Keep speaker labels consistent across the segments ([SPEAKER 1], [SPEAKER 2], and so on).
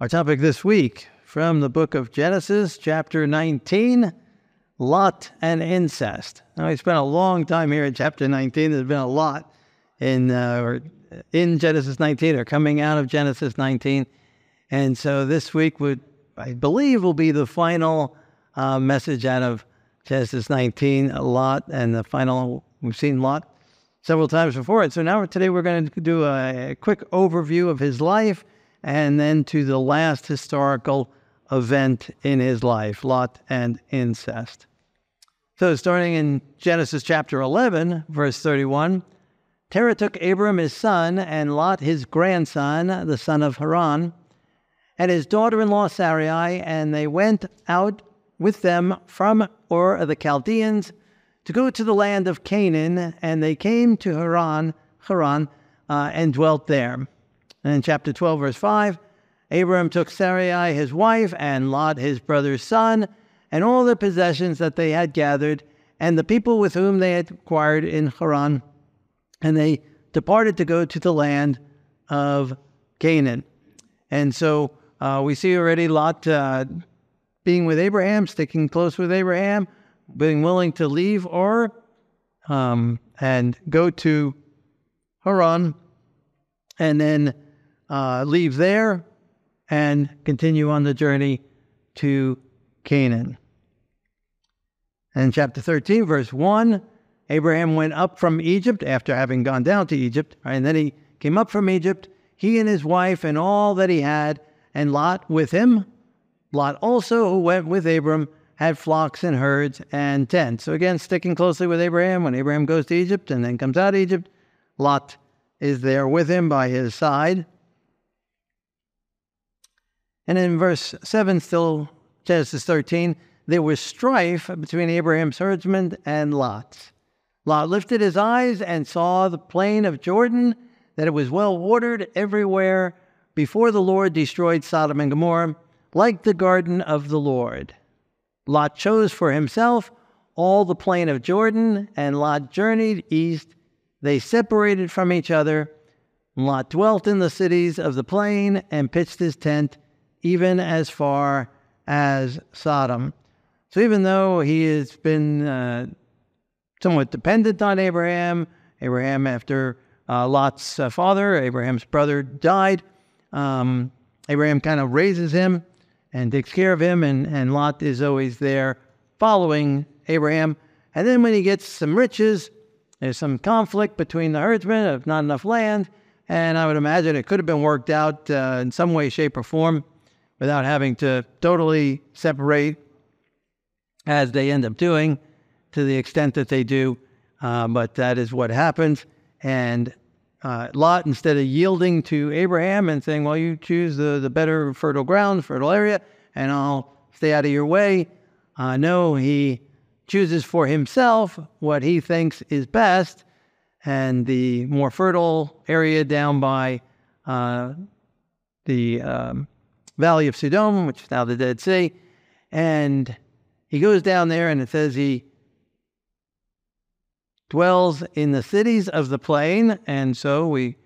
[SPEAKER 1] Our topic this week from the book of Genesis, chapter 19 Lot and incest. Now, we spent a long time here in chapter 19. There's been a lot in, uh, in Genesis 19 or coming out of Genesis 19. And so this week would, I believe, will be the final uh, message out of Genesis 19, a Lot, and the final, we've seen Lot several times before it. So now today we're going to do a quick overview of his life and then to the last historical event in his life Lot and incest. So, starting in Genesis chapter 11, verse 31, Terah took Abram his son and Lot his grandson, the son of Haran, and his daughter in law Sarai, and they went out with them from Ur of the Chaldeans to go to the land of Canaan, and they came to Haran, Haran, uh, and dwelt there. And in chapter 12, verse 5, Abram took Sarai his wife and Lot his brother's son and all the possessions that they had gathered and the people with whom they had acquired in Haran. And they departed to go to the land of Canaan. And so uh, we see already Lot uh, being with Abraham, sticking close with Abraham, being willing to leave or um, and go to Haran, and then uh, leave there and continue on the journey to Canaan. And chapter 13, verse 1, Abraham went up from Egypt after having gone down to Egypt, right, and then he came up from Egypt, he and his wife and all that he had, and Lot with him. Lot also, who went with Abram, had flocks and herds and tents. So again, sticking closely with Abraham, when Abraham goes to Egypt and then comes out of Egypt, Lot is there with him by his side. And in verse 7, still Genesis 13, there was strife between Abraham's herdsmen and Lot's. Lot lifted his eyes and saw the plain of Jordan, that it was well watered everywhere before the Lord destroyed Sodom and Gomorrah, like the garden of the Lord. Lot chose for himself all the plain of Jordan, and Lot journeyed east. They separated from each other. Lot dwelt in the cities of the plain and pitched his tent even as far as Sodom. So even though he has been uh, somewhat dependent on Abraham, Abraham, after uh, Lot's uh, father, Abraham's brother, died, um, Abraham kind of raises him and takes care of him, and, and Lot is always there following Abraham. And then when he gets some riches, there's some conflict between the herdsmen of not enough land, and I would imagine it could have been worked out uh, in some way, shape, or form without having to totally separate as they end up doing to the extent that they do. Uh, but that is what happens. And uh, Lot, instead of yielding to Abraham and saying, Well, you choose the, the better fertile ground, fertile area, and I'll stay out of your way, uh, no, he chooses for himself what he thinks is best. And the more fertile area down by uh, the um, Valley of Sodom, which is now the Dead Sea. And he goes down there and it says he dwells in the cities of the plain. And so we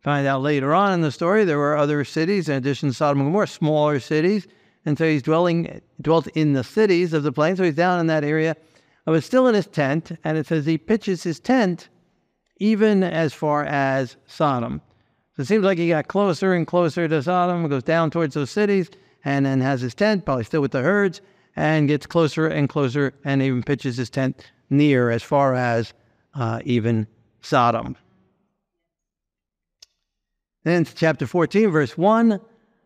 [SPEAKER 1] find out later on in the story there were other cities in addition to Sodom and Gomorrah, smaller cities. And so he's dwelling dwelt in the cities of the plain. So he's down in that area. I was still in his tent, and it says he pitches his tent even as far as Sodom. So it seems like he got closer and closer to Sodom, goes down towards those cities, and then has his tent, probably still with the herds, and gets closer and closer, and even pitches his tent near as far as uh, even Sodom. Then chapter 14, verse 1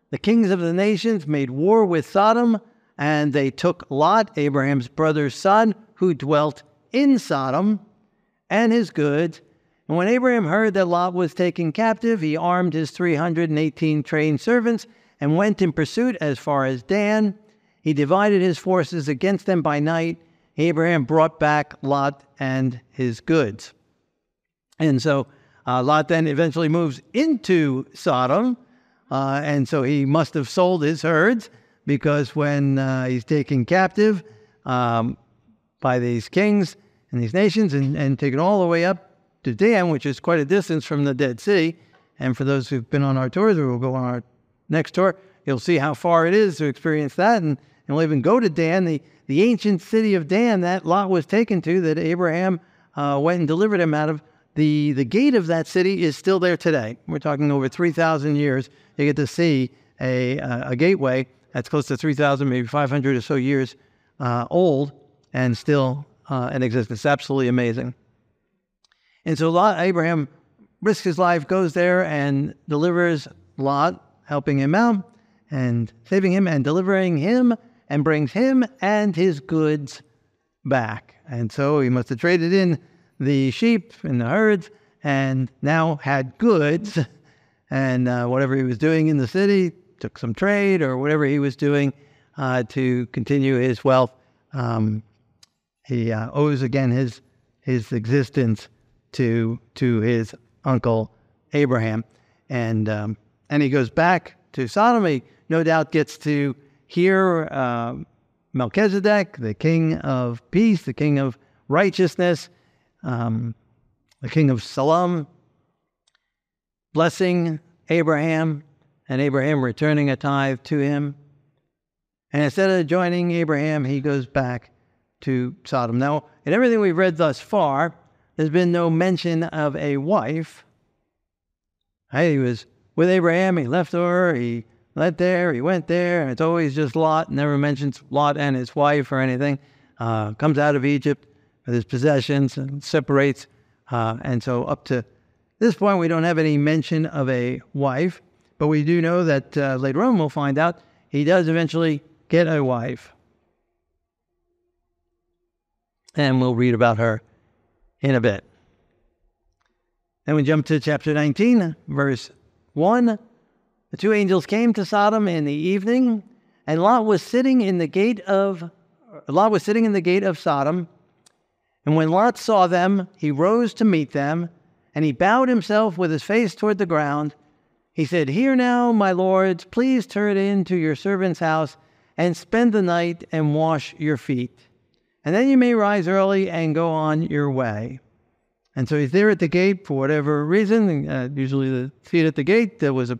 [SPEAKER 1] The kings of the nations made war with Sodom, and they took Lot, Abraham's brother's son, who dwelt in Sodom, and his goods, and when Abraham heard that Lot was taken captive, he armed his 318 trained servants and went in pursuit as far as Dan. He divided his forces against them by night. Abraham brought back Lot and his goods. And so uh, Lot then eventually moves into Sodom. Uh, and so he must have sold his herds because when uh, he's taken captive um, by these kings and these nations and, and taken all the way up to Dan, which is quite a distance from the Dead Sea. And for those who've been on our tours, or will go on our next tour, you'll see how far it is to experience that. And, and we'll even go to Dan, the, the ancient city of Dan that Lot was taken to, that Abraham uh, went and delivered him out of. The, the gate of that city is still there today. We're talking over 3,000 years. You get to see a, a gateway that's close to 3,000, maybe 500 or so years uh, old and still uh, in existence. Absolutely amazing. And so Lot, Abraham risks his life, goes there and delivers Lot, helping him out and saving him and delivering him and brings him and his goods back. And so he must have traded in the sheep and the herds and now had goods and uh, whatever he was doing in the city, took some trade or whatever he was doing uh, to continue his wealth. Um, he uh, owes again his his existence to to his uncle Abraham, and um, and he goes back to Sodom. He no doubt gets to hear uh, Melchizedek, the king of peace, the king of righteousness, um, the king of Salem, blessing Abraham, and Abraham returning a tithe to him. And instead of joining Abraham, he goes back to Sodom. Now, in everything we've read thus far, there's been no mention of a wife. He was with Abraham, he left Ur, he went there, he went there, and it's always just Lot, never mentions Lot and his wife or anything. Uh, comes out of Egypt with his possessions and separates. Uh, and so up to this point, we don't have any mention of a wife, but we do know that uh, later on we'll find out he does eventually get a wife. And we'll read about her in a bit. Then we jump to chapter 19, verse 1. The two angels came to Sodom in the evening, and Lot was sitting in the gate of Lot was sitting in the gate of Sodom. And when Lot saw them, he rose to meet them, and he bowed himself with his face toward the ground. He said, Here now, my lords, please turn into your servant's house and spend the night and wash your feet and then you may rise early and go on your way. And so he's there at the gate for whatever reason. Uh, usually, the seat at the gate there was a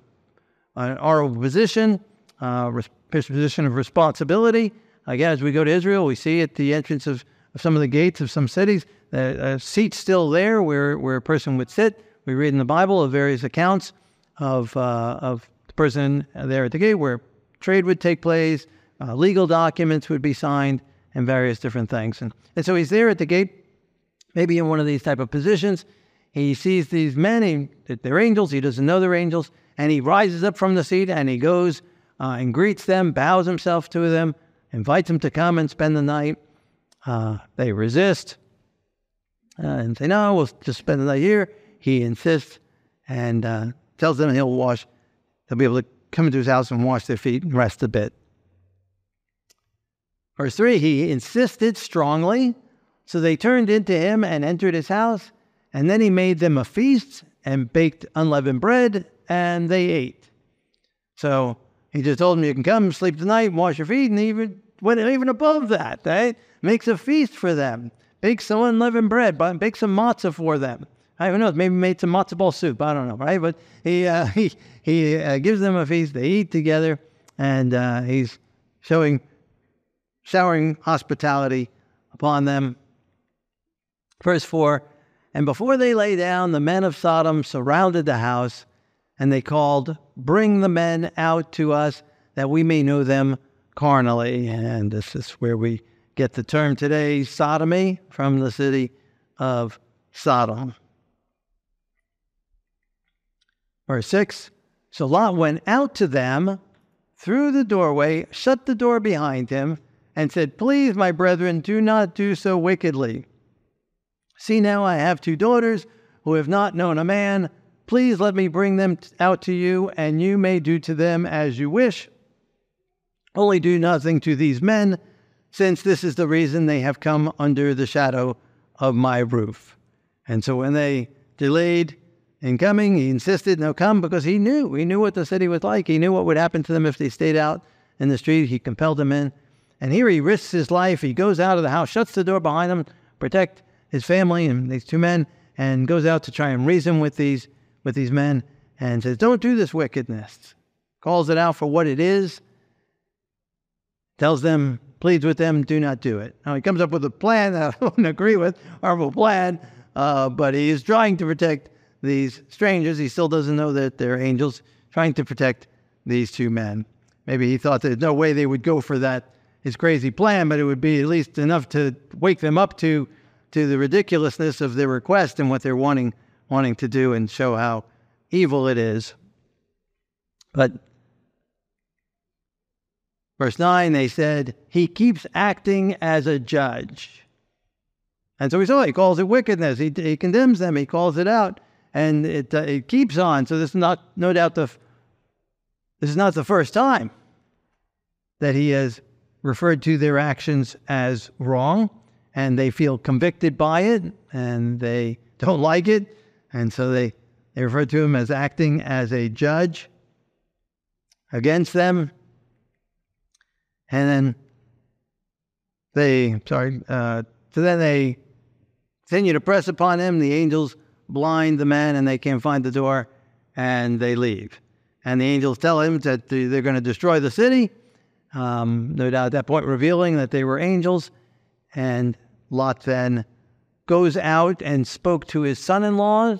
[SPEAKER 1] an honorable position, uh, position of responsibility. Again, as we go to Israel, we see at the entrance of, of some of the gates of some cities, a, a seat still there where, where a person would sit. We read in the Bible of various accounts of, uh, of the person there at the gate where trade would take place, uh, legal documents would be signed, and various different things. And, and so he's there at the gate, maybe in one of these type of positions. He sees these men, he, they're angels, he doesn't know they're angels, and he rises up from the seat and he goes uh, and greets them, bows himself to them, invites them to come and spend the night. Uh, they resist uh, and say, No, we'll just spend the night here. He insists and uh, tells them he'll wash, they'll be able to come into his house and wash their feet and rest a bit. Verse 3 He insisted strongly, so they turned into him and entered his house. And then he made them a feast and baked unleavened bread, and they ate. So he just told them, You can come, sleep tonight, wash your feet, and even went even above that, right? Makes a feast for them, bakes some unleavened bread, bakes some matzah for them. I don't know, maybe made some matzo ball soup. I don't know, right? But he uh, he he uh, gives them a feast. They eat together, and uh, he's showing showering hospitality upon them. Verse 4 And before they lay down, the men of Sodom surrounded the house, and they called, Bring the men out to us, that we may know them carnally. And this is where we get the term today, sodomy, from the city of Sodom. Verse 6 So Lot went out to them through the doorway, shut the door behind him, and said, Please, my brethren, do not do so wickedly. See now, I have two daughters who have not known a man. Please let me bring them out to you, and you may do to them as you wish. Only do nothing to these men, since this is the reason they have come under the shadow of my roof. And so when they delayed in coming, he insisted, no, come, because he knew. He knew what the city was like. He knew what would happen to them if they stayed out in the street. He compelled them in. And here he risks his life. He goes out of the house, shuts the door behind him, protect his family and these two men, and goes out to try and reason with these with these men and says, "Don't do this wickedness. calls it out for what it is, tells them, pleads with them, do not do it. Now he comes up with a plan that I don't agree with, horrible plan, uh, but he is trying to protect these strangers. He still doesn't know that they're angels, trying to protect these two men. Maybe he thought there's no way they would go for that, his crazy plan, but it would be at least enough to wake them up to, to the ridiculousness of their request and what they're wanting, wanting to do and show how evil it is. But verse 9, they said, He keeps acting as a judge. And so we saw he calls it wickedness. He, he condemns them, he calls it out, and it, uh, it keeps on. So this is not, no doubt, the, this is not the first time that he has referred to their actions as wrong, and they feel convicted by it, and they don't like it, and so they, they refer to him as acting as a judge against them. And then they, sorry, uh, so then they continue to press upon him. The angels blind the man and they can't find the door, and they leave. And the angels tell him that they're going to destroy the city, um, no doubt at that point revealing that they were angels. And Lot then goes out and spoke to his son-in-law,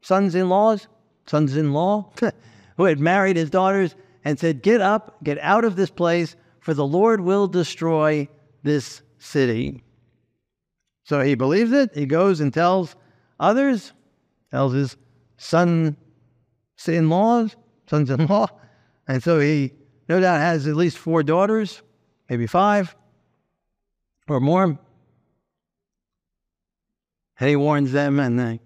[SPEAKER 1] sons-in-laws, sons-in-law, who had married his daughters, and said, "Get up, get out of this place, for the Lord will destroy this city." So he believes it. He goes and tells others, tells his son-in-laws, sons-in-law, and so he no doubt has at least four daughters, maybe five or more. And he warns them, and they,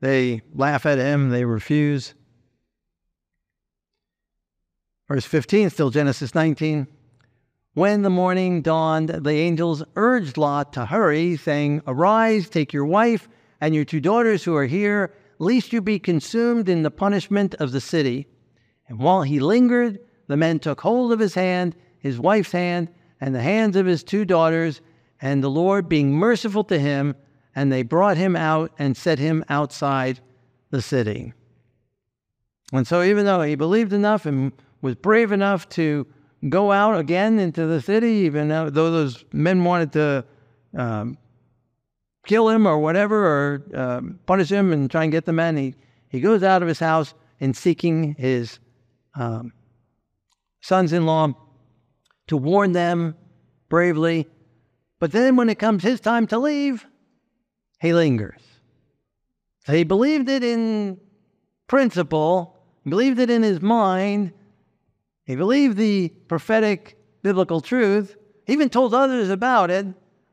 [SPEAKER 1] they laugh at him. They refuse. Verse 15, still Genesis 19. When the morning dawned, the angels urged Lot to hurry, saying, Arise, take your wife and your two daughters who are here, lest you be consumed in the punishment of the city. And while he lingered, the men took hold of his hand, his wife's hand, and the hands of his two daughters, and the Lord being merciful to him, and they brought him out and set him outside the city. And so, even though he believed enough and was brave enough to go out again into the city, even though those men wanted to um, kill him or whatever, or um, punish him and try and get the men. He, he goes out of his house in seeking his um, sons in law to warn them bravely. But then when it comes his time to leave, he lingers. He believed it in principle, believed it in his mind, he believed the prophetic biblical truth, he even told others about it,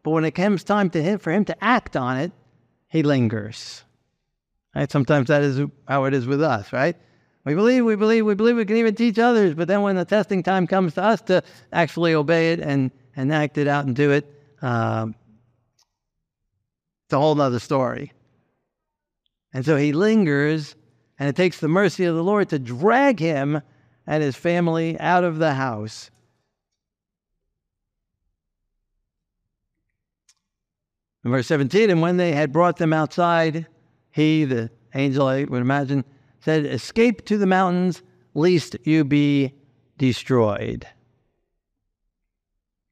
[SPEAKER 1] but when it comes time to him for him to act on it, he lingers. Right? Sometimes that is how it is with us, right? We believe, we believe, we believe we can even teach others, but then when the testing time comes to us to actually obey it and, and act it out and do it, um, it's a whole other story. And so he lingers, and it takes the mercy of the Lord to drag him and his family out of the house. In verse 17, and when they had brought them outside, he, the angel, I would imagine, said, Escape to the mountains, lest you be destroyed.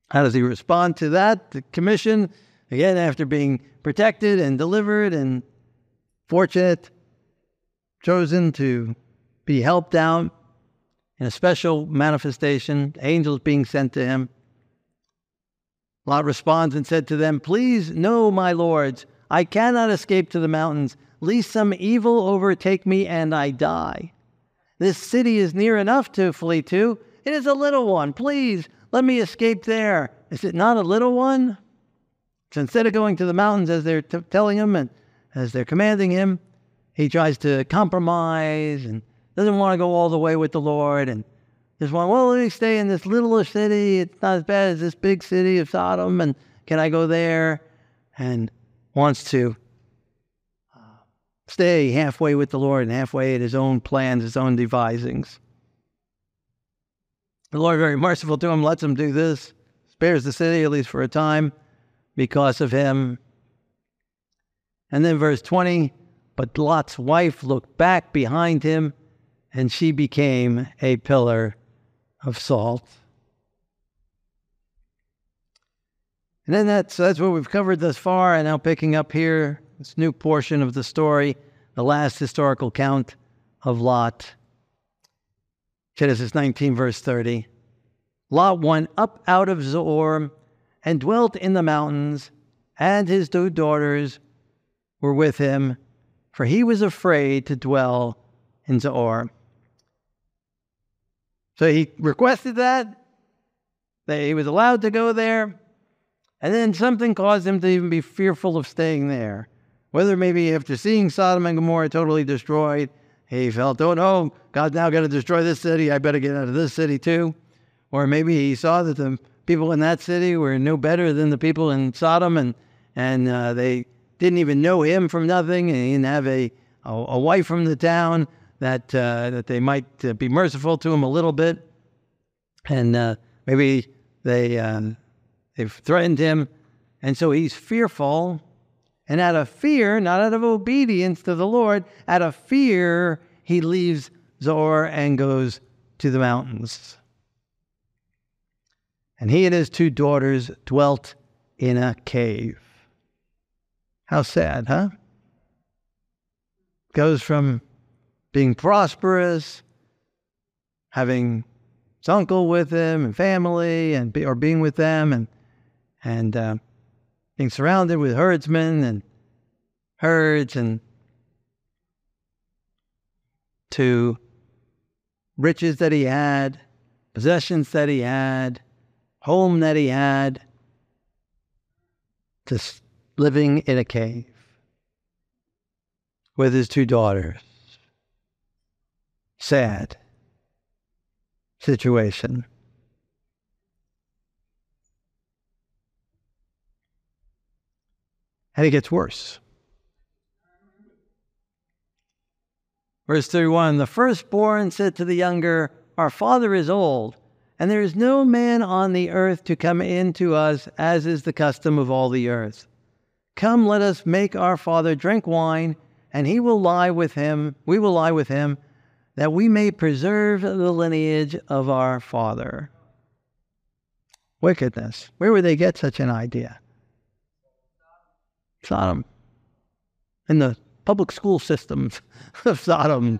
[SPEAKER 1] How does he respond to that? The commission, again, after being protected and delivered and fortunate, chosen to be helped out in a special manifestation, angels being sent to him. Lot responds and said to them, Please know, my lords, I cannot escape to the mountains, lest some evil overtake me and I die. This city is near enough to flee to. It is a little one. Please let me escape there. Is it not a little one? So instead of going to the mountains as they're t- telling him and as they're commanding him, he tries to compromise and doesn't want to go all the way with the Lord and just want, well, let me stay in this little city. It's not as bad as this big city of Sodom, and can I go there? And wants to stay halfway with the Lord and halfway at his own plans, his own devisings. The Lord, very merciful to him, lets him do this, spares the city, at least for a time, because of him. And then verse 20 But Lot's wife looked back behind him and she became a pillar of salt. And then that's, that's what we've covered thus far. And now picking up here, this new portion of the story, the last historical count of Lot. Genesis 19, verse 30. Lot went up out of Zoar and dwelt in the mountains, and his two daughters were with him, for he was afraid to dwell in Zoar. So he requested that, that he was allowed to go there, and then something caused him to even be fearful of staying there. Whether maybe after seeing Sodom and Gomorrah totally destroyed, he felt, oh no, God's now going to destroy this city. I better get out of this city too. Or maybe he saw that the people in that city were no better than the people in Sodom and, and uh, they didn't even know him from nothing and he didn't have a, a, a wife from the town that, uh, that they might uh, be merciful to him a little bit. And uh, maybe they, um, they've threatened him. And so he's fearful. And out of fear, not out of obedience to the Lord, out of fear, he leaves Zoar and goes to the mountains. And he and his two daughters dwelt in a cave. How sad, huh? Goes from being prosperous, having his uncle with him and family, and be, or being with them, and and uh, being surrounded with herdsmen and herds, and to riches that he had, possessions that he had, home that he had, to living in a cave with his two daughters. Sad situation. And it gets worse. Verse 31 The firstborn said to the younger, Our father is old, and there is no man on the earth to come in to us, as is the custom of all the earth. Come, let us make our father drink wine, and he will lie with him, we will lie with him, that we may preserve the lineage of our father. Wickedness. Where would they get such an idea? Sodom. In the public school systems of Sodom.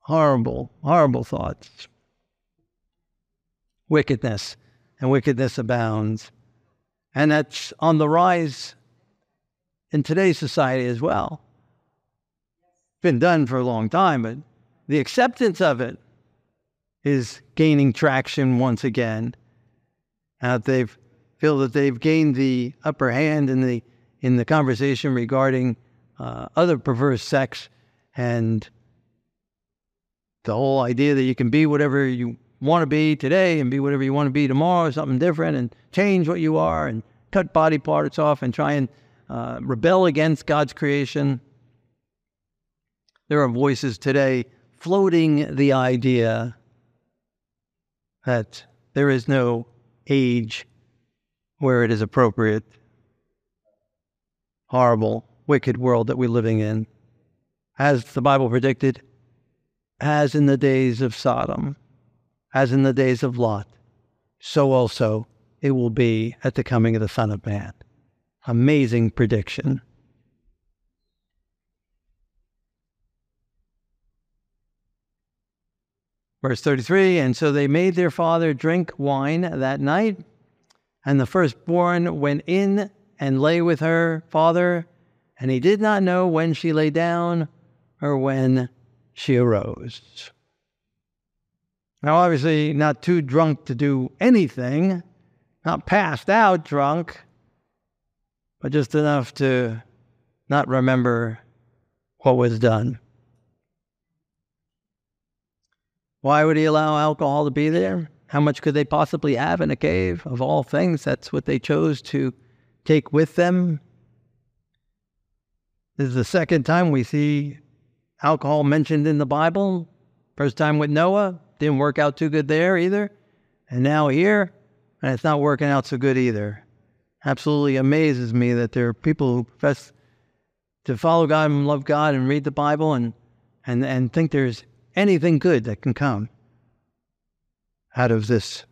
[SPEAKER 1] Horrible, horrible thoughts. Wickedness, and wickedness abounds. And that's on the rise in today's society as well. It's been done for a long time, but the acceptance of it is gaining traction once again. Uh, they feel that they've gained the upper hand in the in the conversation regarding uh, other perverse sex and the whole idea that you can be whatever you want to be today and be whatever you want to be tomorrow, something different, and change what you are and cut body parts off and try and uh, rebel against God's creation. There are voices today floating the idea that there is no age where it is appropriate. Horrible, wicked world that we're living in. As the Bible predicted, as in the days of Sodom, as in the days of Lot, so also it will be at the coming of the Son of Man. Amazing prediction. Verse 33 And so they made their father drink wine that night, and the firstborn went in and lay with her father, and he did not know when she lay down or when she arose. Now, obviously, not too drunk to do anything, not passed out drunk, but just enough to not remember what was done. Why would he allow alcohol to be there? How much could they possibly have in a cave? Of all things, that's what they chose to take with them. This is the second time we see alcohol mentioned in the Bible. First time with Noah, didn't work out too good there either. And now here, and it's not working out so good either. Absolutely amazes me that there are people who profess to follow God and love God and read the Bible and, and, and think there's anything good that can come out of this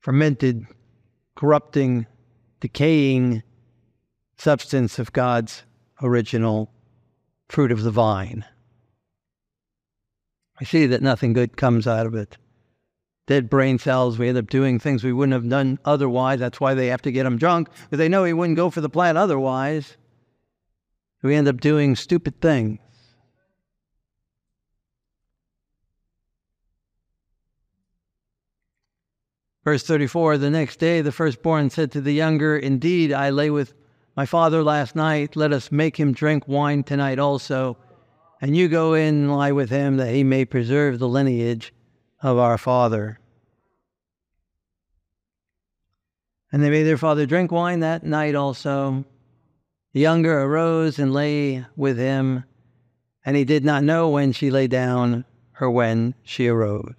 [SPEAKER 1] fermented, corrupting, decaying substance of God's original fruit of the vine. I see that nothing good comes out of it. Dead brain cells, we end up doing things we wouldn't have done otherwise. That's why they have to get him drunk, because they know he wouldn't go for the plant otherwise. We end up doing stupid things. Verse 34 The next day the firstborn said to the younger, Indeed, I lay with my father last night. Let us make him drink wine tonight also. And you go in and lie with him, that he may preserve the lineage of our father. And they made their father drink wine that night also. The younger arose and lay with him, and he did not know when she lay down or when she arose.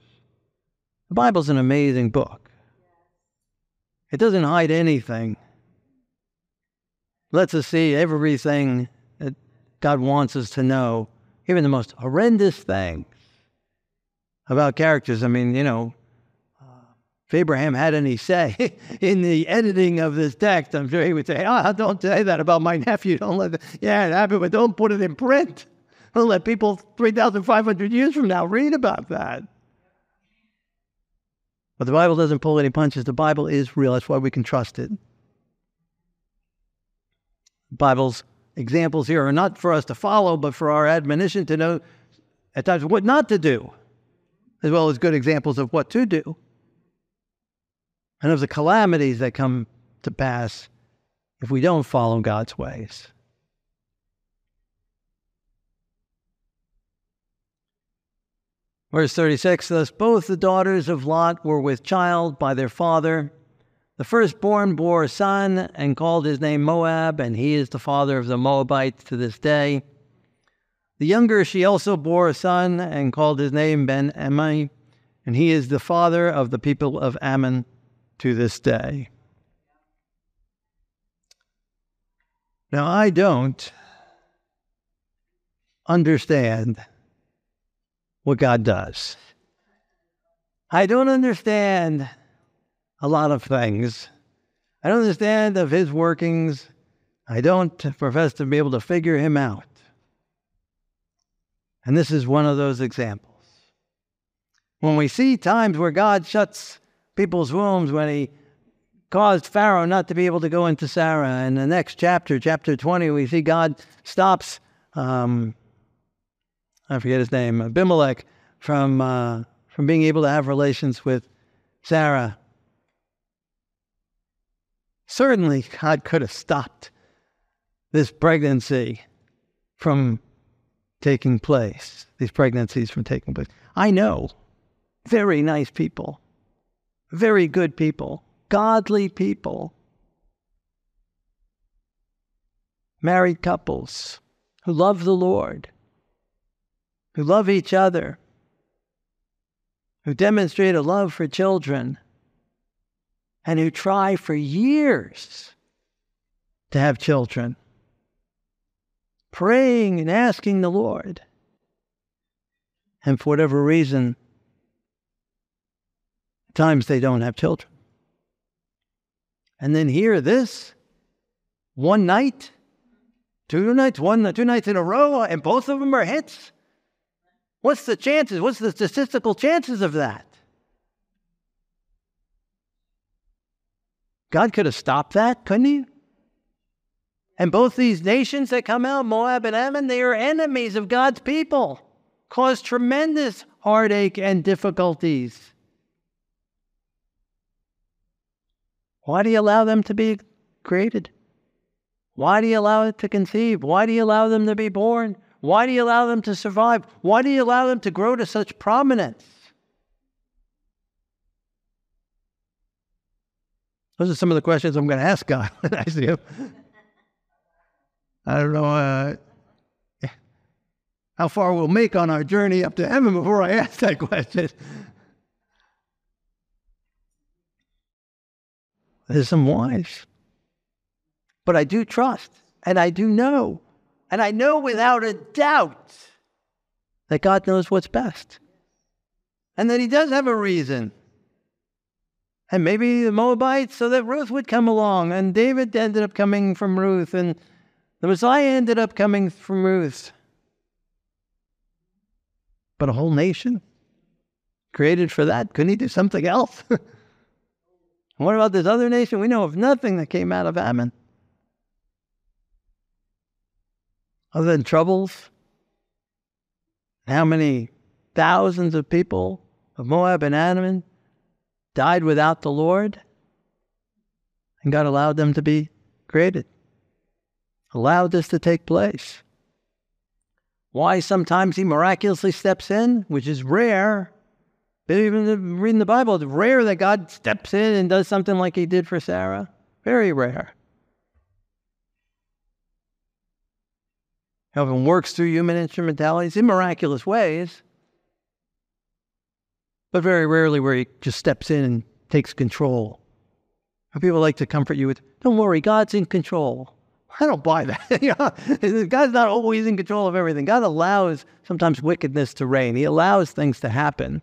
[SPEAKER 1] The Bible's an amazing book. It doesn't hide anything. It lets us see everything that God wants us to know, even the most horrendous things about characters. I mean, you know, if Abraham had any say in the editing of this text, I'm sure he would say, "Ah, oh, don't say that about my nephew. Don't let, the, yeah, it happened, but don't put it in print. Don't let people 3,500 years from now read about that." But the Bible doesn't pull any punches. The Bible is real. That's why we can trust it. The Bible's examples here are not for us to follow, but for our admonition to know at times what not to do, as well as good examples of what to do, and of the calamities that come to pass if we don't follow God's ways. Verse 36 Thus both the daughters of Lot were with child by their father. The firstborn bore a son and called his name Moab, and he is the father of the Moabites to this day. The younger she also bore a son and called his name Ben Ammi, and he is the father of the people of Ammon to this day. Now, I don't understand what God does. I don't understand a lot of things. I don't understand of his workings. I don't profess to be able to figure him out. And this is one of those examples. When we see times where God shuts people's wombs, when he caused Pharaoh not to be able to go into Sarah, in the next chapter, chapter 20, we see God stops um, I forget his name, Abimelech, from, uh, from being able to have relations with Sarah. Certainly, God could have stopped this pregnancy from taking place, these pregnancies from taking place. I know. Very nice people, very good people, godly people, married couples who love the Lord who love each other, who demonstrate a love for children, and who try for years to have children, praying and asking the Lord. And for whatever reason, times they don't have children. And then hear this one night, two nights, one, two nights in a row, and both of them are hits. What's the chances? What's the statistical chances of that? God could have stopped that, couldn't he? And both these nations that come out, Moab and Ammon, they are enemies of God's people, cause tremendous heartache and difficulties. Why do you allow them to be created? Why do you allow it to conceive? Why do you allow them to be born? Why do you allow them to survive? Why do you allow them to grow to such prominence? Those are some of the questions I'm going to ask God when I see him. I don't know uh, how far we'll make on our journey up to heaven before I ask that question. There's some wise. But I do trust and I do know and I know without a doubt that God knows what's best. And that he does have a reason. And maybe the Moabites, so that Ruth would come along. And David ended up coming from Ruth. And the Messiah ended up coming from Ruth. But a whole nation created for that. Couldn't he do something else? what about this other nation? We know of nothing that came out of Ammon. Other than troubles. How many thousands of people of Moab and Ammon died without the Lord? And God allowed them to be created, allowed this to take place. Why sometimes He miraculously steps in, which is rare. But even reading the Bible, it's rare that God steps in and does something like He did for Sarah. Very rare. He often works through human instrumentalities in miraculous ways, but very rarely where He just steps in and takes control. People like to comfort you with, don't worry, God's in control. I don't buy that. God's not always in control of everything. God allows sometimes wickedness to reign. He allows things to happen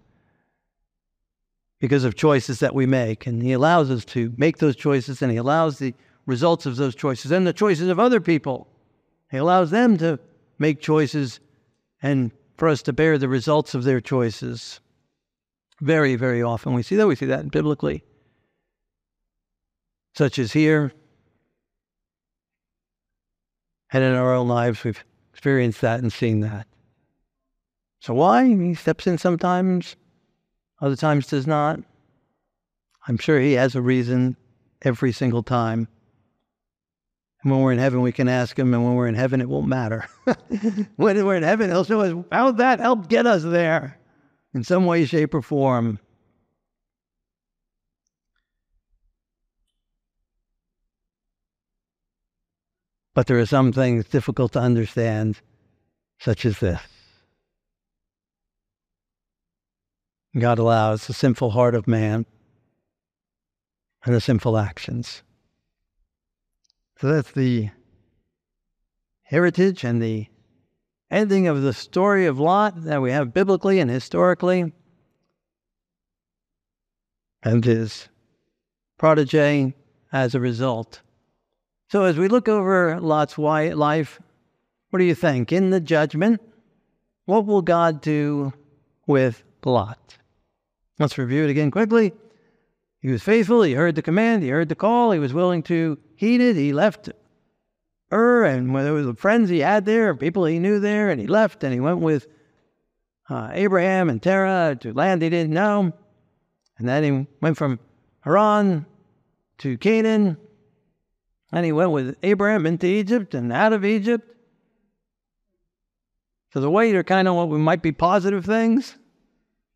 [SPEAKER 1] because of choices that we make. And He allows us to make those choices and He allows the results of those choices and the choices of other people. He allows them to make choices and for us to bear the results of their choices. Very, very often we see that. We see that biblically, such as here and in our own lives, we've experienced that and seen that. So why? He steps in sometimes, other times does not. I'm sure he has a reason every single time. When we're in heaven, we can ask him, and when we're in heaven, it won't matter. when we're in heaven, he'll show us how that helped get us there in some way, shape, or form. But there are some things difficult to understand, such as this. God allows the sinful heart of man and the sinful actions. So that's the heritage and the ending of the story of Lot that we have biblically and historically, and his protege as a result. So, as we look over Lot's life, what do you think? In the judgment, what will God do with Lot? Let's review it again quickly. He was faithful, he heard the command, he heard the call, he was willing to it, he left Ur, and there was the friends he had there, people he knew there, and he left, and he went with uh, Abraham and Terah to land he didn't know. And then he went from Haran to Canaan, and he went with Abraham into Egypt and out of Egypt. So the white are kind of what we might be positive things.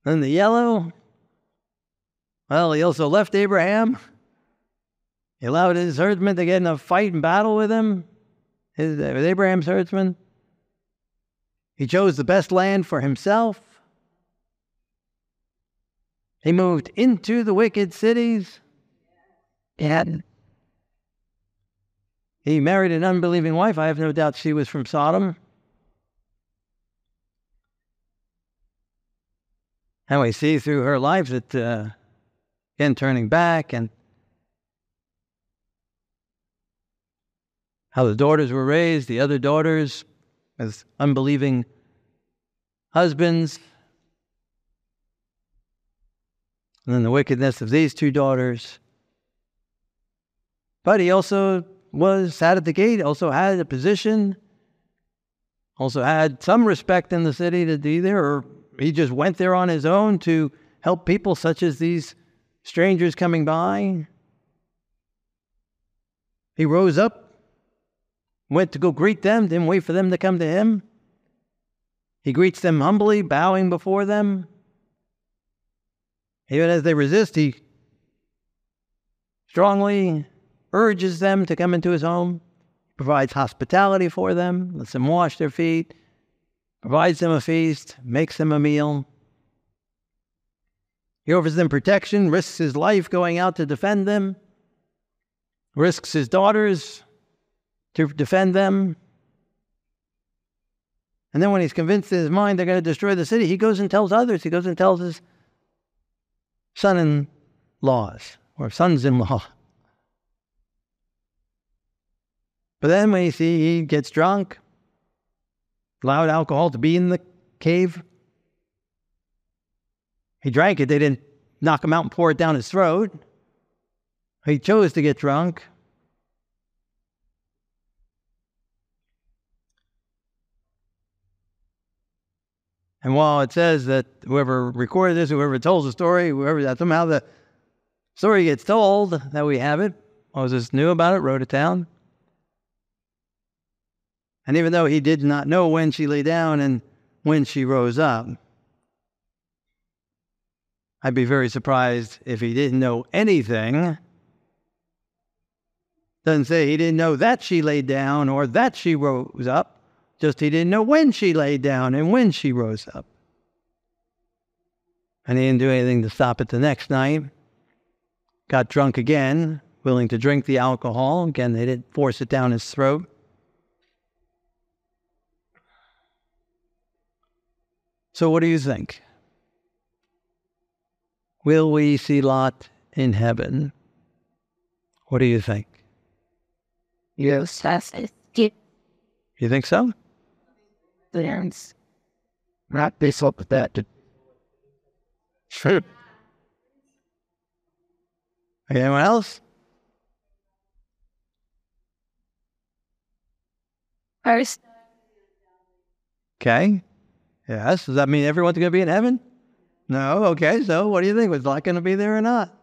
[SPEAKER 1] Then the yellow, well, he also left Abraham. He allowed his herdsmen to get in a fight and battle with him, his, with Abraham's herdsmen. He chose the best land for himself. He moved into the wicked cities. And he married an unbelieving wife. I have no doubt she was from Sodom. And we see through her life that, uh, again, turning back and how the daughters were raised, the other daughters as unbelieving husbands, and then the wickedness of these two daughters. But he also was sat at the gate, also had a position, also had some respect in the city to be there, or he just went there on his own to help people such as these strangers coming by. He rose up, went to go greet them, didn't wait for them to come to him. He greets them humbly, bowing before them. Even as they resist, he strongly urges them to come into his home, provides hospitality for them, lets them wash their feet, provides them a feast, makes them a meal. He offers them protection, risks his life going out to defend them, risks his daughters to defend them. And then when he's convinced in his mind they're going to destroy the city, he goes and tells others. He goes and tells his son in laws or sons in law. But then when you see he gets drunk, allowed alcohol to be in the cave, he drank it. They didn't knock him out and pour it down his throat. He chose to get drunk. And while it says that whoever recorded this, whoever tells the story, whoever that somehow the story gets told that we have it, Moses knew about it, wrote it down. And even though he did not know when she lay down and when she rose up, I'd be very surprised if he didn't know anything. Doesn't say he didn't know that she laid down or that she rose up. Just he didn't know when she laid down and when she rose up. And he didn't do anything to stop it the next night. Got drunk again, willing to drink the alcohol. Again, they didn't force it down his throat. So, what do you think? Will we see Lot in heaven? What do you think?
[SPEAKER 2] Yes, that's it.
[SPEAKER 1] You think so?
[SPEAKER 2] There's not this up with that.
[SPEAKER 1] Sure. Anyone else?
[SPEAKER 2] First,
[SPEAKER 1] Okay. Yes. Does that mean everyone's going to be in heaven? No. Okay. So what do you think? Was Lot going to be there or not?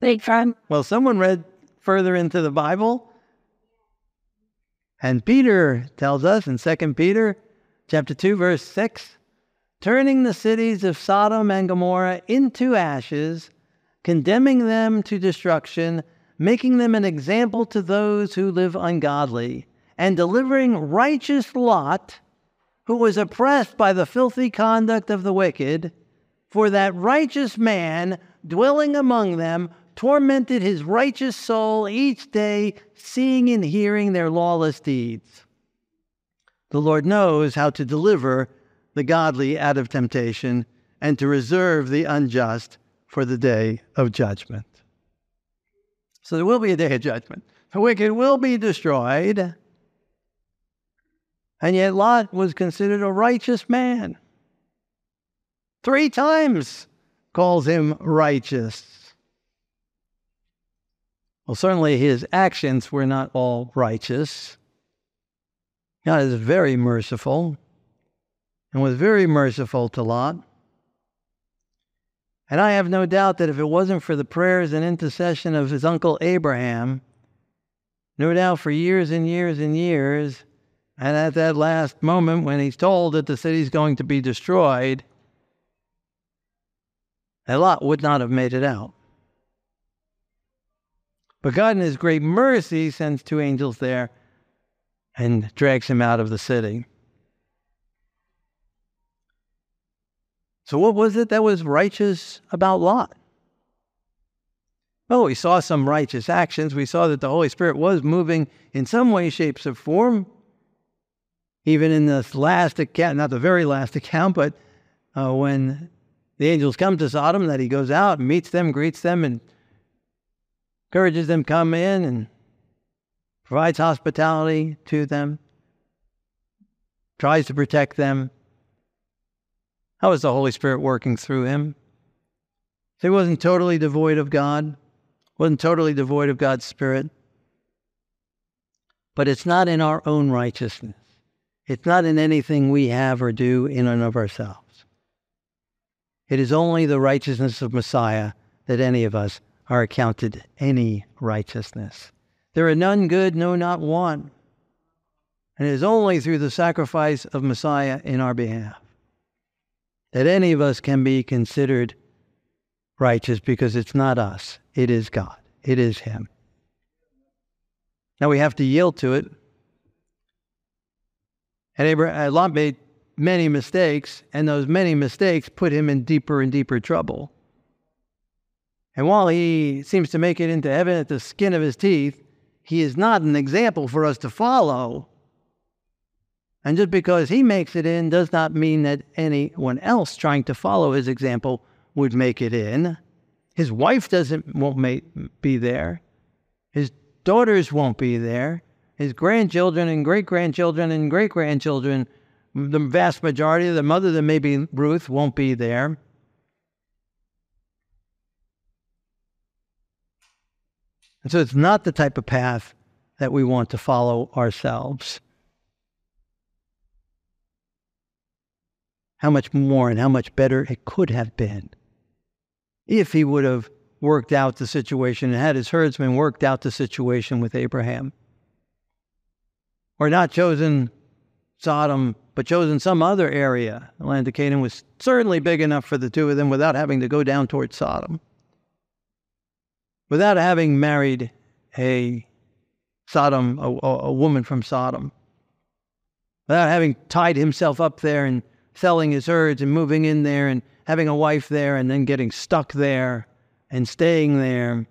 [SPEAKER 2] big time.
[SPEAKER 1] Well, someone read further into the Bible. And Peter tells us in 2 Peter chapter 2 verse 6, turning the cities of Sodom and Gomorrah into ashes, condemning them to destruction, making them an example to those who live ungodly, and delivering righteous Lot, who was oppressed by the filthy conduct of the wicked, for that righteous man dwelling among them tormented his righteous soul each day, seeing and hearing their lawless deeds. The Lord knows how to deliver the godly out of temptation and to reserve the unjust for the day of judgment. So there will be a day of judgment. The wicked will be destroyed. And yet Lot was considered a righteous man. Three times calls him righteous. Well, certainly his actions were not all righteous. God is very merciful and was very merciful to Lot. And I have no doubt that if it wasn't for the prayers and intercession of his uncle Abraham, no doubt for years and years and years, and at that last moment when he's told that the city's going to be destroyed, that Lot would not have made it out. But God, in His great mercy, sends two angels there and drags him out of the city. So, what was it that was righteous about Lot? Well, we saw some righteous actions. We saw that the Holy Spirit was moving in some way, shapes, or form. Even in this last account, not the very last account, but uh, when the angels come to Sodom, that he goes out meets them, greets them, and encourages them come in and provides hospitality to them, tries to protect them. How is the Holy Spirit working through him? He wasn't totally devoid of God, wasn't totally devoid of God's Spirit. But it's not in our own righteousness. It's not in anything we have or do in and of ourselves. It is only the righteousness of Messiah that any of us are accounted any righteousness. There are none good, no, not one. And it is only through the sacrifice of Messiah in our behalf that any of us can be considered righteous because it's not us, it is God, it is Him. Now we have to yield to it. And Abraham, uh, Lot made many mistakes, and those many mistakes put him in deeper and deeper trouble. And while he seems to make it into heaven at the skin of his teeth, he is not an example for us to follow. And just because he makes it in does not mean that anyone else trying to follow his example would make it in. His wife doesn't won't make, be there. His daughters won't be there. His grandchildren and great grandchildren and great grandchildren, the vast majority of them, other than maybe Ruth, won't be there. And so it's not the type of path that we want to follow ourselves. How much more and how much better it could have been if he would have worked out the situation and had his herdsmen worked out the situation with Abraham. Or not chosen Sodom, but chosen some other area. The land of Canaan was certainly big enough for the two of them without having to go down towards Sodom. Without having married a Sodom, a, a woman from Sodom. Without having tied himself up there and selling his herds and moving in there and having a wife there and then getting stuck there and staying there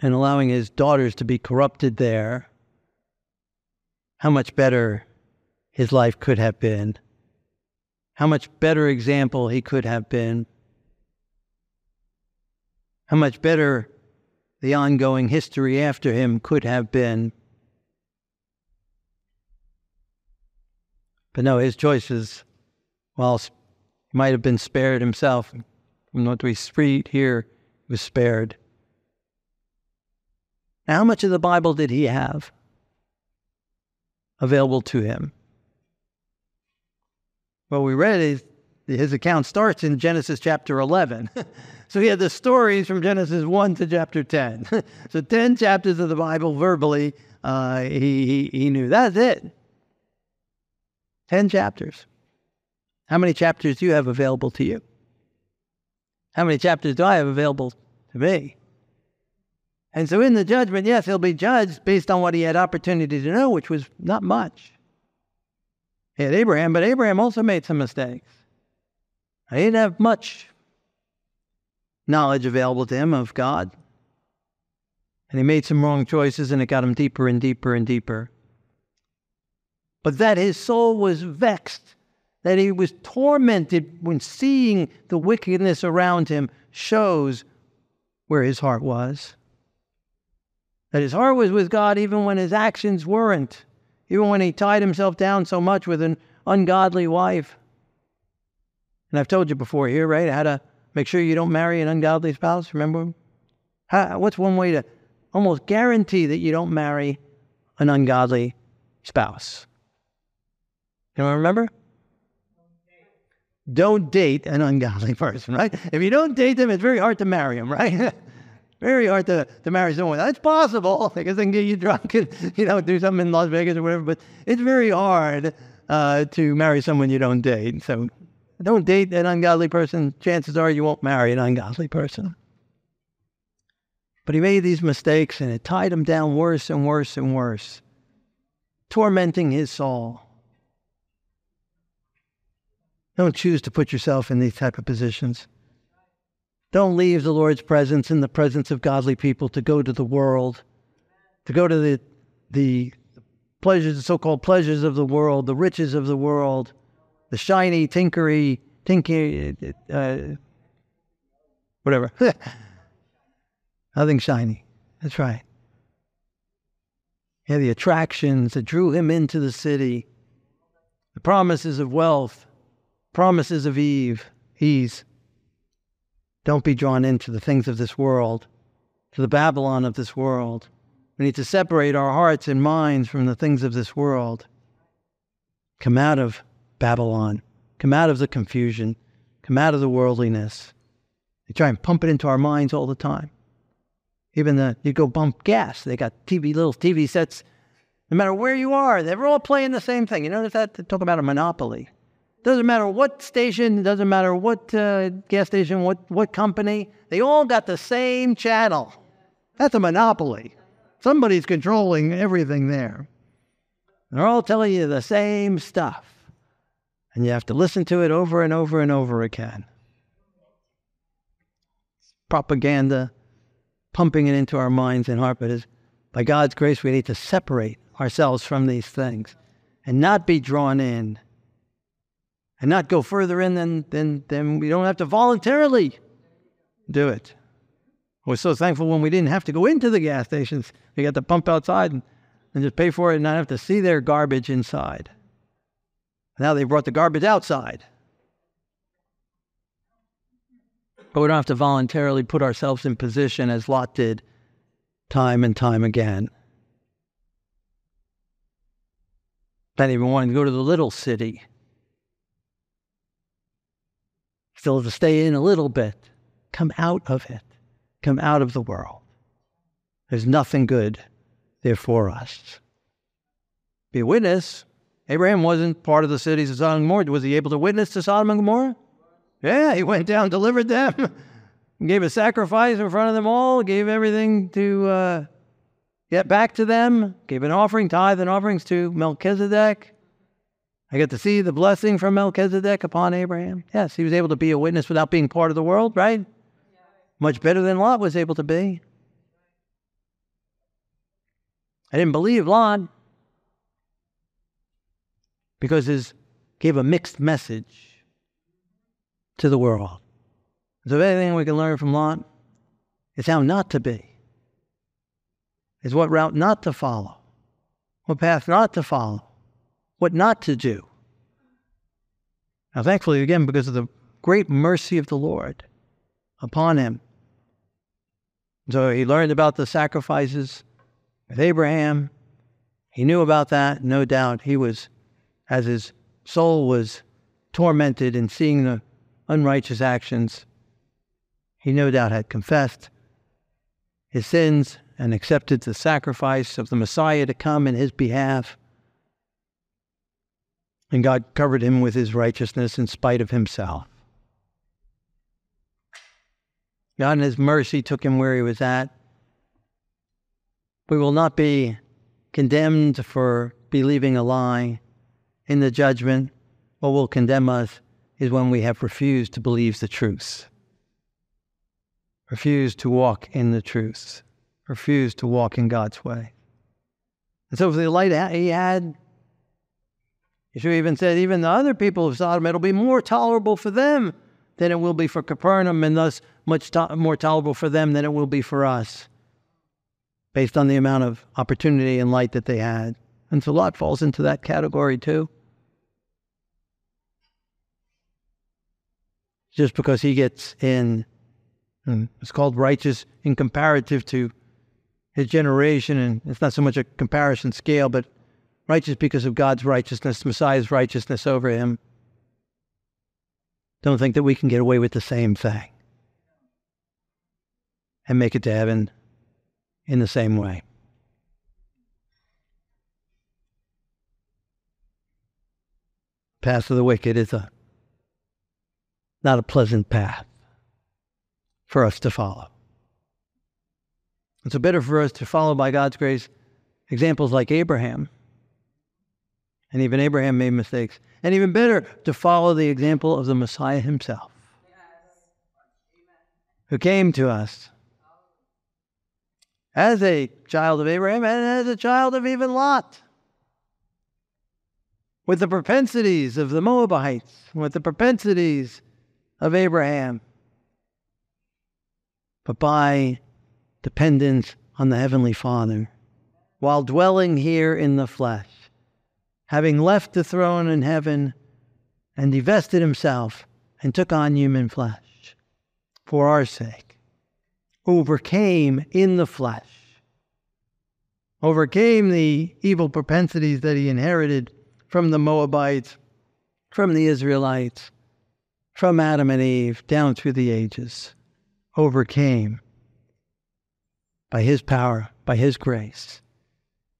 [SPEAKER 1] and allowing his daughters to be corrupted there, how much better his life could have been. How much better example he could have been. How much better the ongoing history after him could have been. But no, his choices, whilst he might have been spared himself from what we read here, was spared. Now, how much of the Bible did he have available to him? Well, we read his, his account starts in Genesis chapter 11. so he had the stories from Genesis 1 to chapter 10. so 10 chapters of the Bible verbally, uh, he, he, he knew. That's it. 10 chapters. How many chapters do you have available to you? How many chapters do I have available to me? And so in the judgment, yes, he'll be judged based on what he had opportunity to know, which was not much. He had Abraham, but Abraham also made some mistakes. He didn't have much knowledge available to him of God. And he made some wrong choices, and it got him deeper and deeper and deeper but that his soul was vexed, that he was tormented when seeing the wickedness around him shows where his heart was. That his heart was with God even when his actions weren't, even when he tied himself down so much with an ungodly wife. And I've told you before here, right? How to make sure you don't marry an ungodly spouse. Remember? How, what's one way to almost guarantee that you don't marry an ungodly spouse? Anyone remember? Don't date an ungodly person, right? If you don't date them, it's very hard to marry them, right? very hard to, to marry someone. That's possible because they can get you drunk and, you know, do something in Las Vegas or whatever, but it's very hard uh, to marry someone you don't date. So don't date an ungodly person. Chances are you won't marry an ungodly person. But he made these mistakes and it tied him down worse and worse and worse, tormenting his soul. Don't choose to put yourself in these type of positions. Don't leave the Lord's presence in the presence of godly people to go to the world, to go to the, the pleasures, the so-called pleasures of the world, the riches of the world, the shiny, tinkery, tinky, uh, whatever. Nothing shiny. That's right. Yeah, the attractions that drew him into the city, the promises of wealth, promises of Eve, ease. Don't be drawn into the things of this world, to the Babylon of this world. We need to separate our hearts and minds from the things of this world. Come out of Babylon. Come out of the confusion. Come out of the worldliness. They try and pump it into our minds all the time. Even the you go bump gas. They got TV little TV sets. No matter where you are, they're all playing the same thing. You notice that? They talk about a monopoly. Doesn't matter what station, doesn't matter what uh, gas station, what, what company, they all got the same channel. That's a monopoly. Somebody's controlling everything there. They're all telling you the same stuff. And you have to listen to it over and over and over again. Propaganda, pumping it into our minds and heart, but By God's grace, we need to separate ourselves from these things and not be drawn in and not go further in than, than, than we don't have to voluntarily do it. We're so thankful when we didn't have to go into the gas stations. We got to pump outside and, and just pay for it and not have to see their garbage inside. Now they brought the garbage outside. But we don't have to voluntarily put ourselves in position as Lot did time and time again. Not even wanting to go to the little city. Still to stay in a little bit. Come out of it. Come out of the world. There's nothing good there for us. Be a witness. Abraham wasn't part of the cities of Sodom and Gomorrah. Was he able to witness to Sodom and Gomorrah? Yeah, he went down, delivered them, gave a sacrifice in front of them all, gave everything to uh, get back to them, gave an offering, tithe and offerings to Melchizedek. I get to see the blessing from Melchizedek upon Abraham. Yes, he was able to be a witness without being part of the world, right? Much better than Lot was able to be. I didn't believe Lot because he gave a mixed message to the world. So, anything we can learn from Lot is how not to be, is what route not to follow, what path not to follow, what not to do. Now, thankfully, again, because of the great mercy of the Lord upon him. So he learned about the sacrifices with Abraham. He knew about that, no doubt. He was, as his soul was tormented in seeing the unrighteous actions, he no doubt had confessed his sins and accepted the sacrifice of the Messiah to come in his behalf. And God covered him with his righteousness in spite of himself. God, in his mercy, took him where he was at. We will not be condemned for believing a lie in the judgment. What will condemn us is when we have refused to believe the truth, refused to walk in the truth, refused to walk in God's way. And so, for the light he had, Yeshua even said, even the other people of Sodom, it'll be more tolerable for them than it will be for Capernaum, and thus much to- more tolerable for them than it will be for us, based on the amount of opportunity and light that they had. And so Lot falls into that category too. just because he gets in. Hmm, it's called righteous in comparative to his generation, and it's not so much a comparison scale, but righteous because of God's righteousness, Messiah's righteousness over him. Don't think that we can get away with the same thing and make it to heaven in the same way. Path of the wicked is a not a pleasant path for us to follow. It's better for us to follow by God's grace examples like Abraham. And even Abraham made mistakes. And even better, to follow the example of the Messiah himself, who came to us as a child of Abraham and as a child of even Lot with the propensities of the Moabites, with the propensities of Abraham, but by dependence on the Heavenly Father, while dwelling here in the flesh, having left the throne in heaven and divested himself and took on human flesh for our sake, overcame in the flesh, overcame the evil propensities that he inherited from the Moabites, from the Israelites, from Adam and Eve down through the ages, overcame by His power, by His grace,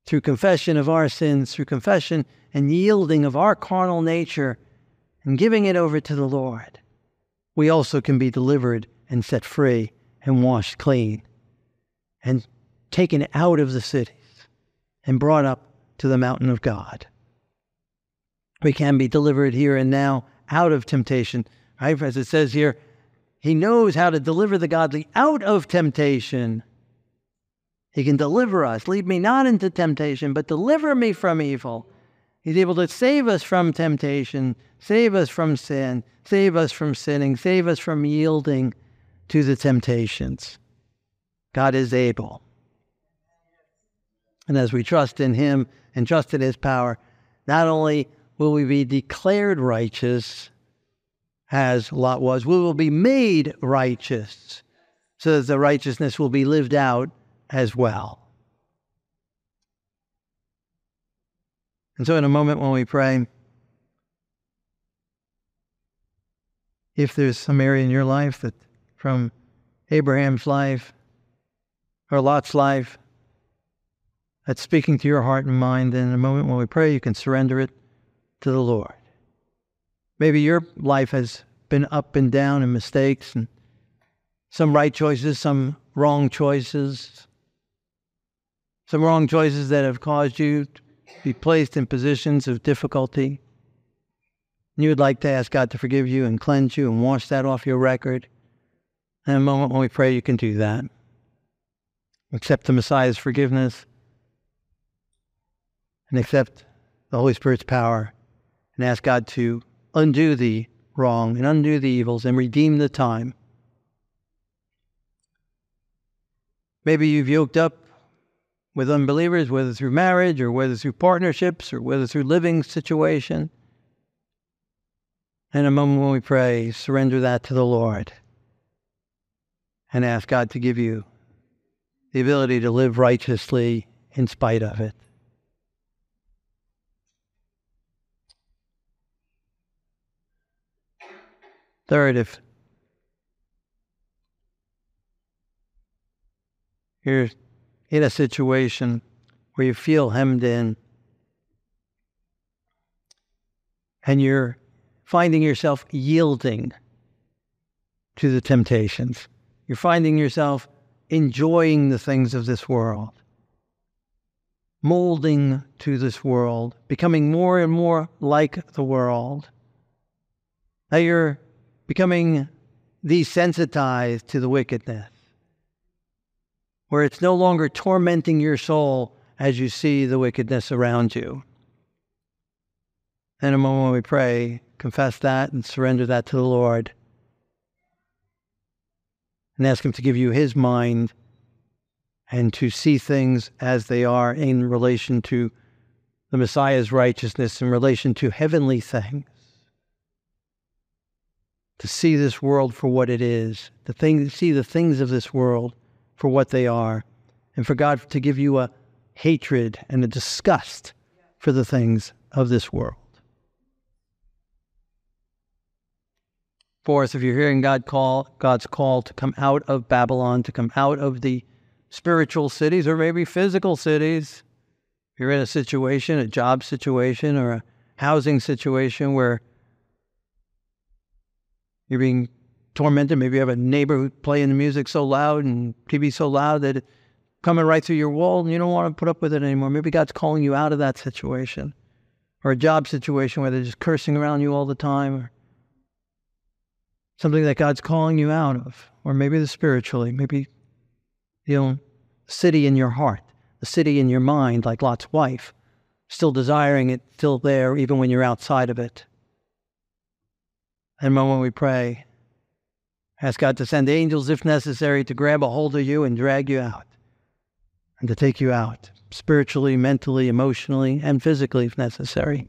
[SPEAKER 1] through confession of our sins, through confession and yielding of our carnal nature and giving it over to the Lord, we also can be delivered and set free and washed clean and taken out of the cities and brought up to the mountain of God. We can be delivered here and now out of temptation Right? As it says here, he knows how to deliver the godly out of temptation He can deliver us. Lead me not into temptation, but deliver me from evil. He's able to save us from temptation, save us from sin, save us from sinning, save us from yielding to the temptations. God is able. And as we trust in Him and trust in His power, not only will we be declared righteous, as Lot was, we will be made righteous, so that the righteousness will be lived out as well. And so, in a moment when we pray, if there's some area in your life that from Abraham's life or Lot's life that's speaking to your heart and mind, then in a moment when we pray, you can surrender it to the Lord. Maybe your life has been up and down and mistakes and some right choices, some wrong choices, some wrong choices that have caused you to be placed in positions of difficulty. You would like to ask God to forgive you and cleanse you and wash that off your record. In a moment when we pray, you can do that. Accept the Messiah's forgiveness and accept the Holy Spirit's power and ask God to undo the wrong and undo the evils and redeem the time. Maybe you've yoked up with unbelievers, whether through marriage or whether through partnerships or whether through living situation. In a moment when we pray, surrender that to the Lord and ask God to give you the ability to live righteously in spite of it. Third, if you're in a situation where you feel hemmed in and you're finding yourself yielding to the temptations, you're finding yourself enjoying the things of this world, molding to this world, becoming more and more like the world. Now you're becoming desensitized to the wickedness, where it's no longer tormenting your soul as you see the wickedness around you. In a moment we pray, confess that and surrender that to the Lord. And ask Him to give you His mind and to see things as they are in relation to the Messiah's righteousness, in relation to heavenly things to see this world for what it is, to think, see the things of this world for what they are, and for God to give you a hatred and a disgust for the things of this world. Fourth, if you're hearing God call, God's call to come out of Babylon, to come out of the spiritual cities or maybe physical cities, if you're in a situation, a job situation, or a housing situation where you're being tormented. Maybe you have a neighbor playing the music so loud and TV so loud that it's coming right through your wall and you don't want to put up with it anymore. Maybe God's calling you out of that situation. Or a job situation where they're just cursing around you all the time. Or something that God's calling you out of. Or maybe the spiritually. Maybe, know, city in your heart, the city in your mind, like Lot's wife, still desiring it, still there, even when you're outside of it. And when we pray, ask God to send angels if necessary to grab a hold of you and drag you out and to take you out spiritually, mentally, emotionally, and physically if necessary.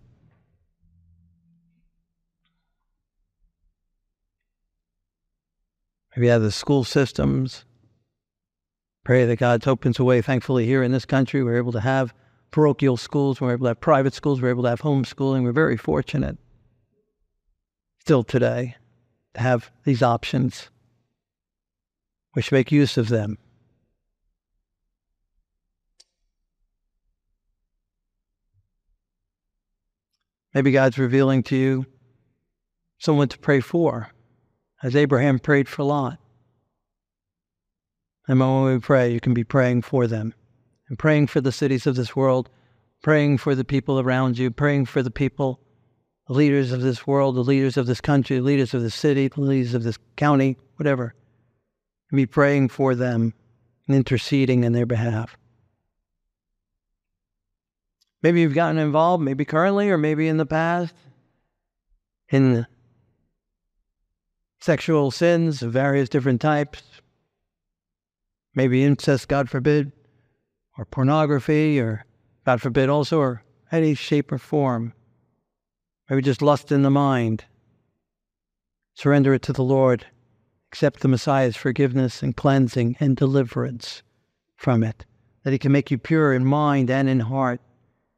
[SPEAKER 1] Maybe you have the school systems. Pray that God opens a way. Thankfully, here in this country, we're able to have parochial schools, we're able to have private schools, we're able to have homeschooling. We're very fortunate still today have these options. Should make use of them. Maybe God's revealing to you someone to pray for, as Abraham prayed for Lot. And when we pray, you can be praying for them and praying for the cities of this world, praying for the people around you, praying for the people leaders of this world, the leaders of this country, leaders of the city, leaders of this county, whatever, and be praying for them and interceding in their behalf. Maybe you've gotten involved, maybe currently or maybe in the past, in sexual sins of various different types, maybe incest, God forbid, or pornography, or God forbid also, or any shape or form. Maybe just lust in the mind. Surrender it to the Lord. Accept the Messiah's forgiveness and cleansing and deliverance from it, that He can make you pure in mind and in heart,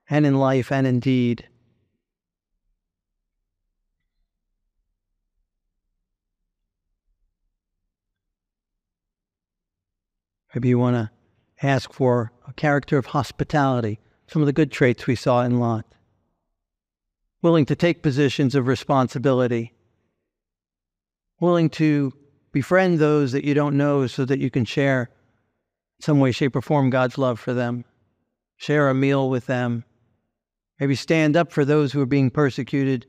[SPEAKER 1] and in life and in deed. Maybe you want to ask for a character of hospitality, some of the good traits we saw in Lot. Willing to take positions of responsibility, willing to befriend those that you don't know so that you can share in some way, shape, or form God's love for them, share a meal with them, maybe stand up for those who are being persecuted,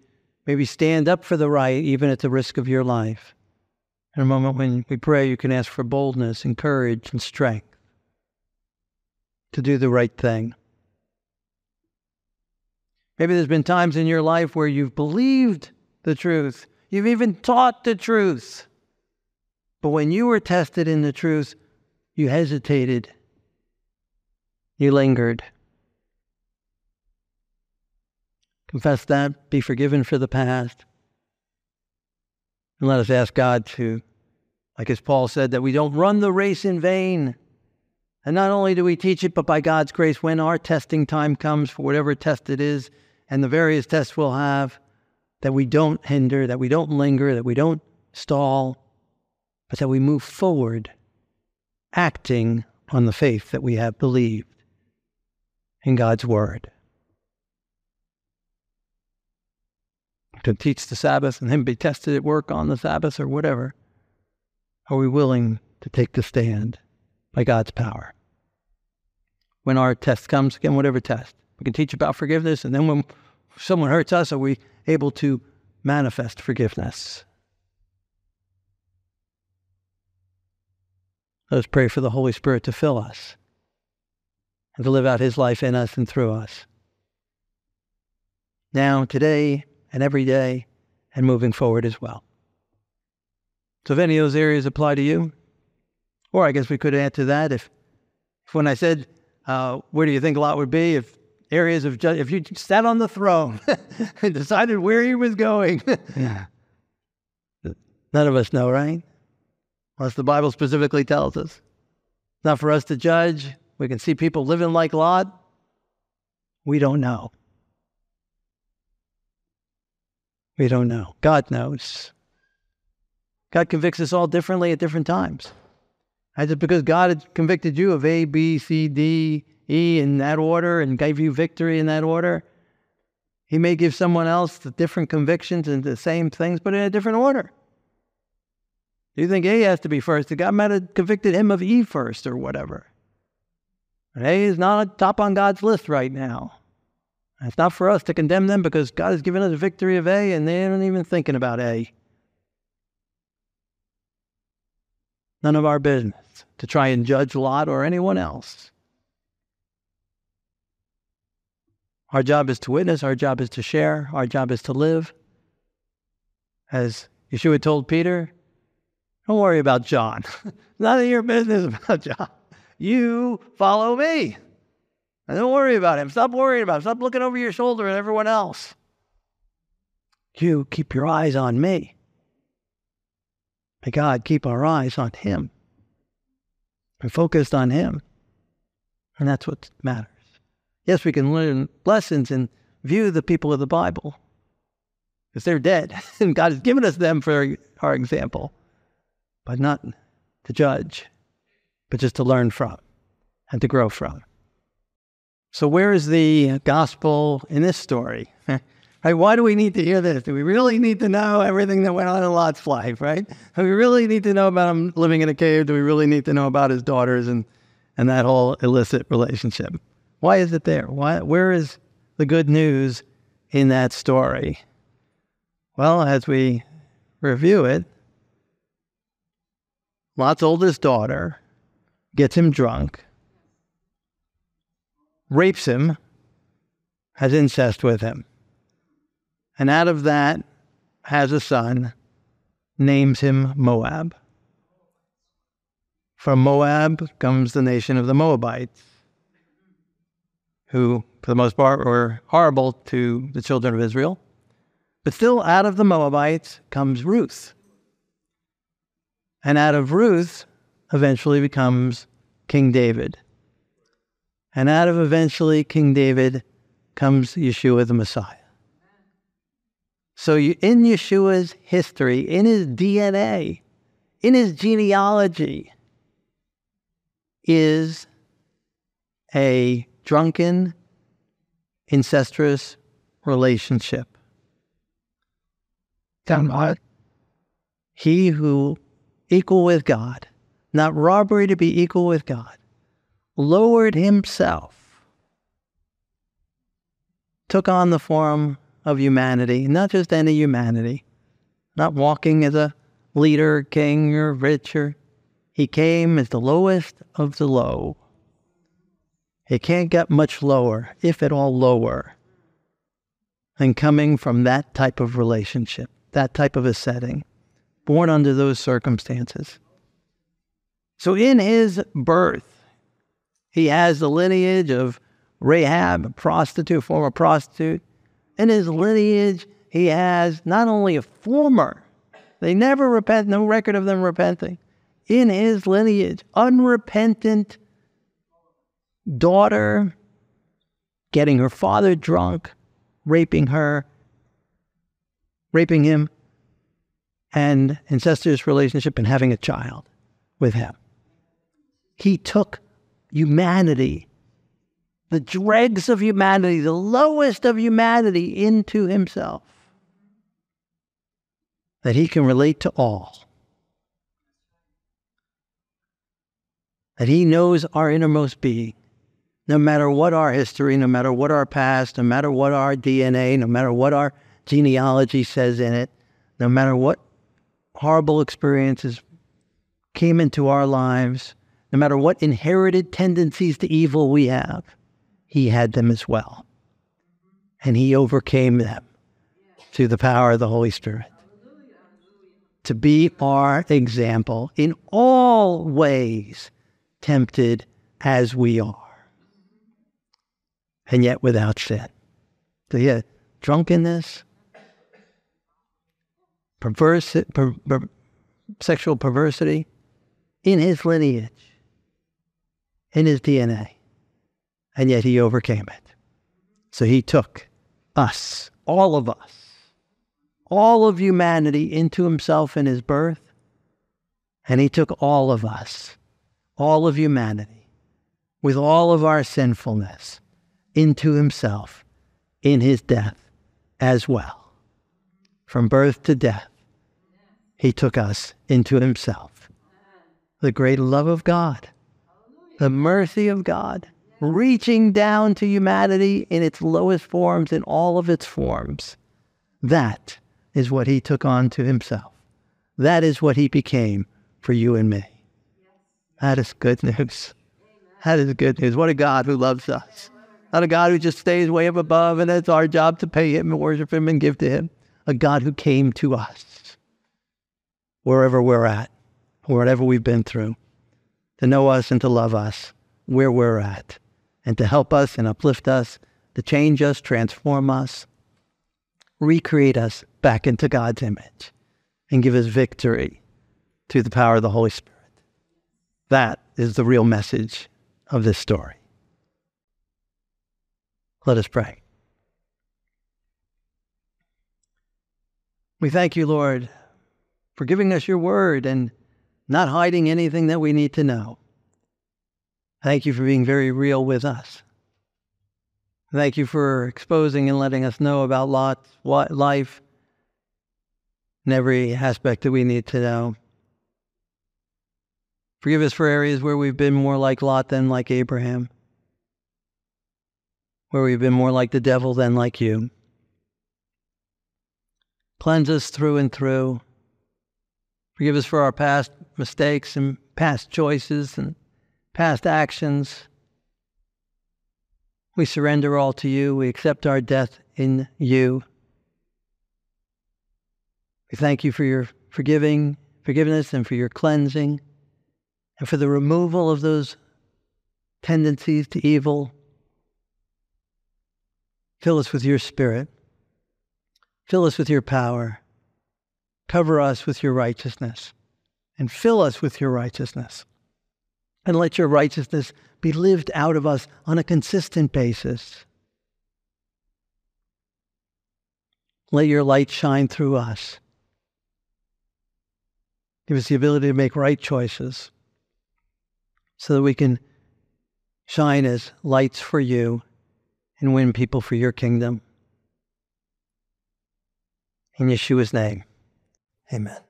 [SPEAKER 1] maybe stand up for the right, even at the risk of your life. In a moment when we pray, you can ask for boldness and courage and strength to do the right thing. Maybe there's been times in your life where you've believed the truth, you've even taught the truth. But when you were tested in the truth, you hesitated, you lingered. Confess that, be forgiven for the past. And let us ask God to, like as Paul said, that we don't run the race in vain. And not only do we teach it, but by God's grace, when our testing time comes for whatever test it is, and the various tests we'll have, that we don't hinder, that we don't linger, that we don't stall, but that we move forward, acting on the faith that we have believed in God's Word. To teach the Sabbath and then be tested at work on the Sabbath or whatever. Are we willing to take the stand by God's power? When our test comes, again, whatever test, we can teach about forgiveness, and then when someone hurts us, are we able to manifest forgiveness? Let us pray for the Holy Spirit to fill us and to live out His life in us and through us. Now, today, and every day, and moving forward as well. So, if any of those areas apply to you, or I guess we could add to that if, if when I said, uh, where do you think a Lot would be? If areas of, ju- if you sat on the throne and decided where he was going, yeah. none of us know, right? Unless the Bible specifically tells us. It's not for us to judge. We can see people living like Lot. We don't know. We don't know. God knows. God convicts us all differently at different times. And just because God had convicted you of A, B, C, D, E in that order and gave you victory in that order, He may give someone else the different convictions and the same things, but in a different order. Do you think A has to be first? God might have convicted him of E first or whatever. And A is not top on God's list right now. It's not for us to condemn them because God has given us a victory of A and they aren't even thinking about A. None of our business to try and judge Lot or anyone else. Our job is to witness, our job is to share, our job is to live. As Yeshua told Peter, don't worry about John. None of your business about John. You follow me. And don't worry about him. Stop worrying about him. Stop looking over your shoulder at everyone else. You keep your eyes on me. May God keep our eyes on him and focused on him. And that's what matters. Yes, we can learn lessons and view the people of the Bible because they're dead, and God has given us them for our example but not to judge, but just to learn from and to grow from. So, where is the gospel in this story? right? Why do we need to hear this? Do we really need to know everything that went on in Lot's life, right? Do we really need to know about him living in a cave? Do we really need to know about his daughters and, and that whole illicit relationship? Why is it there? Why, where is the good news in that story? Well, as we review it, Lot's oldest daughter gets him drunk, rapes him, has incest with him. And out of that has a son, names him Moab. From Moab comes the nation of the Moabites, who, for the most part, were horrible to the children of Israel. But still, out of the Moabites comes Ruth. And out of Ruth eventually becomes King David. And out of eventually King David comes Yeshua the Messiah. So, in Yeshua's history, in his DNA, in his genealogy, is a drunken, incestuous relationship.
[SPEAKER 2] Down
[SPEAKER 1] He who equal with God, not robbery to be equal with God, lowered himself, took on the form of humanity, not just any humanity, not walking as a leader, king, or rich, or he came as the lowest of the low. It can't get much lower, if at all lower, than coming from that type of relationship, that type of a setting, born under those circumstances. So in his birth, he has the lineage of Rahab, a prostitute, former prostitute. In his lineage, he has not only a former, they never repent, no record of them repenting. In his lineage, unrepentant daughter getting her father drunk, raping her, raping him, and incestuous relationship and having a child with him. He took humanity, the dregs of humanity, the lowest of humanity, into himself. That he can relate to all. That he knows our innermost being no matter what our history, no matter what our past, no matter what our DNA, no matter what our genealogy says in it, no matter what horrible experiences came into our lives, no matter what inherited tendencies to evil we have, he had them as well. And he overcame them through the power of the Holy Spirit. To be our example in all ways, tempted as we are and yet without sin. So yeah, drunkenness, perverse, per, per, sexual perversity in his lineage, in his DNA, and yet he overcame it. So he took us, all of us, all of humanity into himself in his birth, and he took all of us, all of humanity, with all of our sinfulness into himself in his death as well. From birth to death, he took us into himself. The great love of God, the mercy of God, reaching down to humanity in its lowest forms, in all of its forms. That is what he took on to himself. That is what he became for you and me. That is good news. That is good news. What a God who loves us. Not a God who just stays way up above and it's our job to pay him and worship him and give to him. A God who came to us wherever we're at, whatever we've been through, to know us and to love us where we're at, and to help us and uplift us, to change us, transform us, recreate us back into God's image, and give us victory through the power of the Holy Spirit. That is the real message of this story. Let us pray. We thank you, Lord, for giving us your word and not hiding anything that we need to know. Thank you for being very real with us. Thank you for exposing and letting us know about Lot's life and every aspect that we need to know. Forgive us for areas where we've been more like Lot than like Abraham where we've been more like the devil than like you. Cleanse us through and through. Forgive us for our past mistakes and past choices and past actions. We surrender all to you. We accept our death in you. We thank you for your forgiving, forgiveness and for your cleansing and for the removal of those tendencies to evil. Fill us with your spirit. Fill us with your power. Cover us with your righteousness and fill us with your righteousness. And let your righteousness be lived out of us on a consistent basis. Let your light shine through us. Give us the ability to make right choices so that we can shine as lights for you and win people for your kingdom. In Yeshua's name, amen.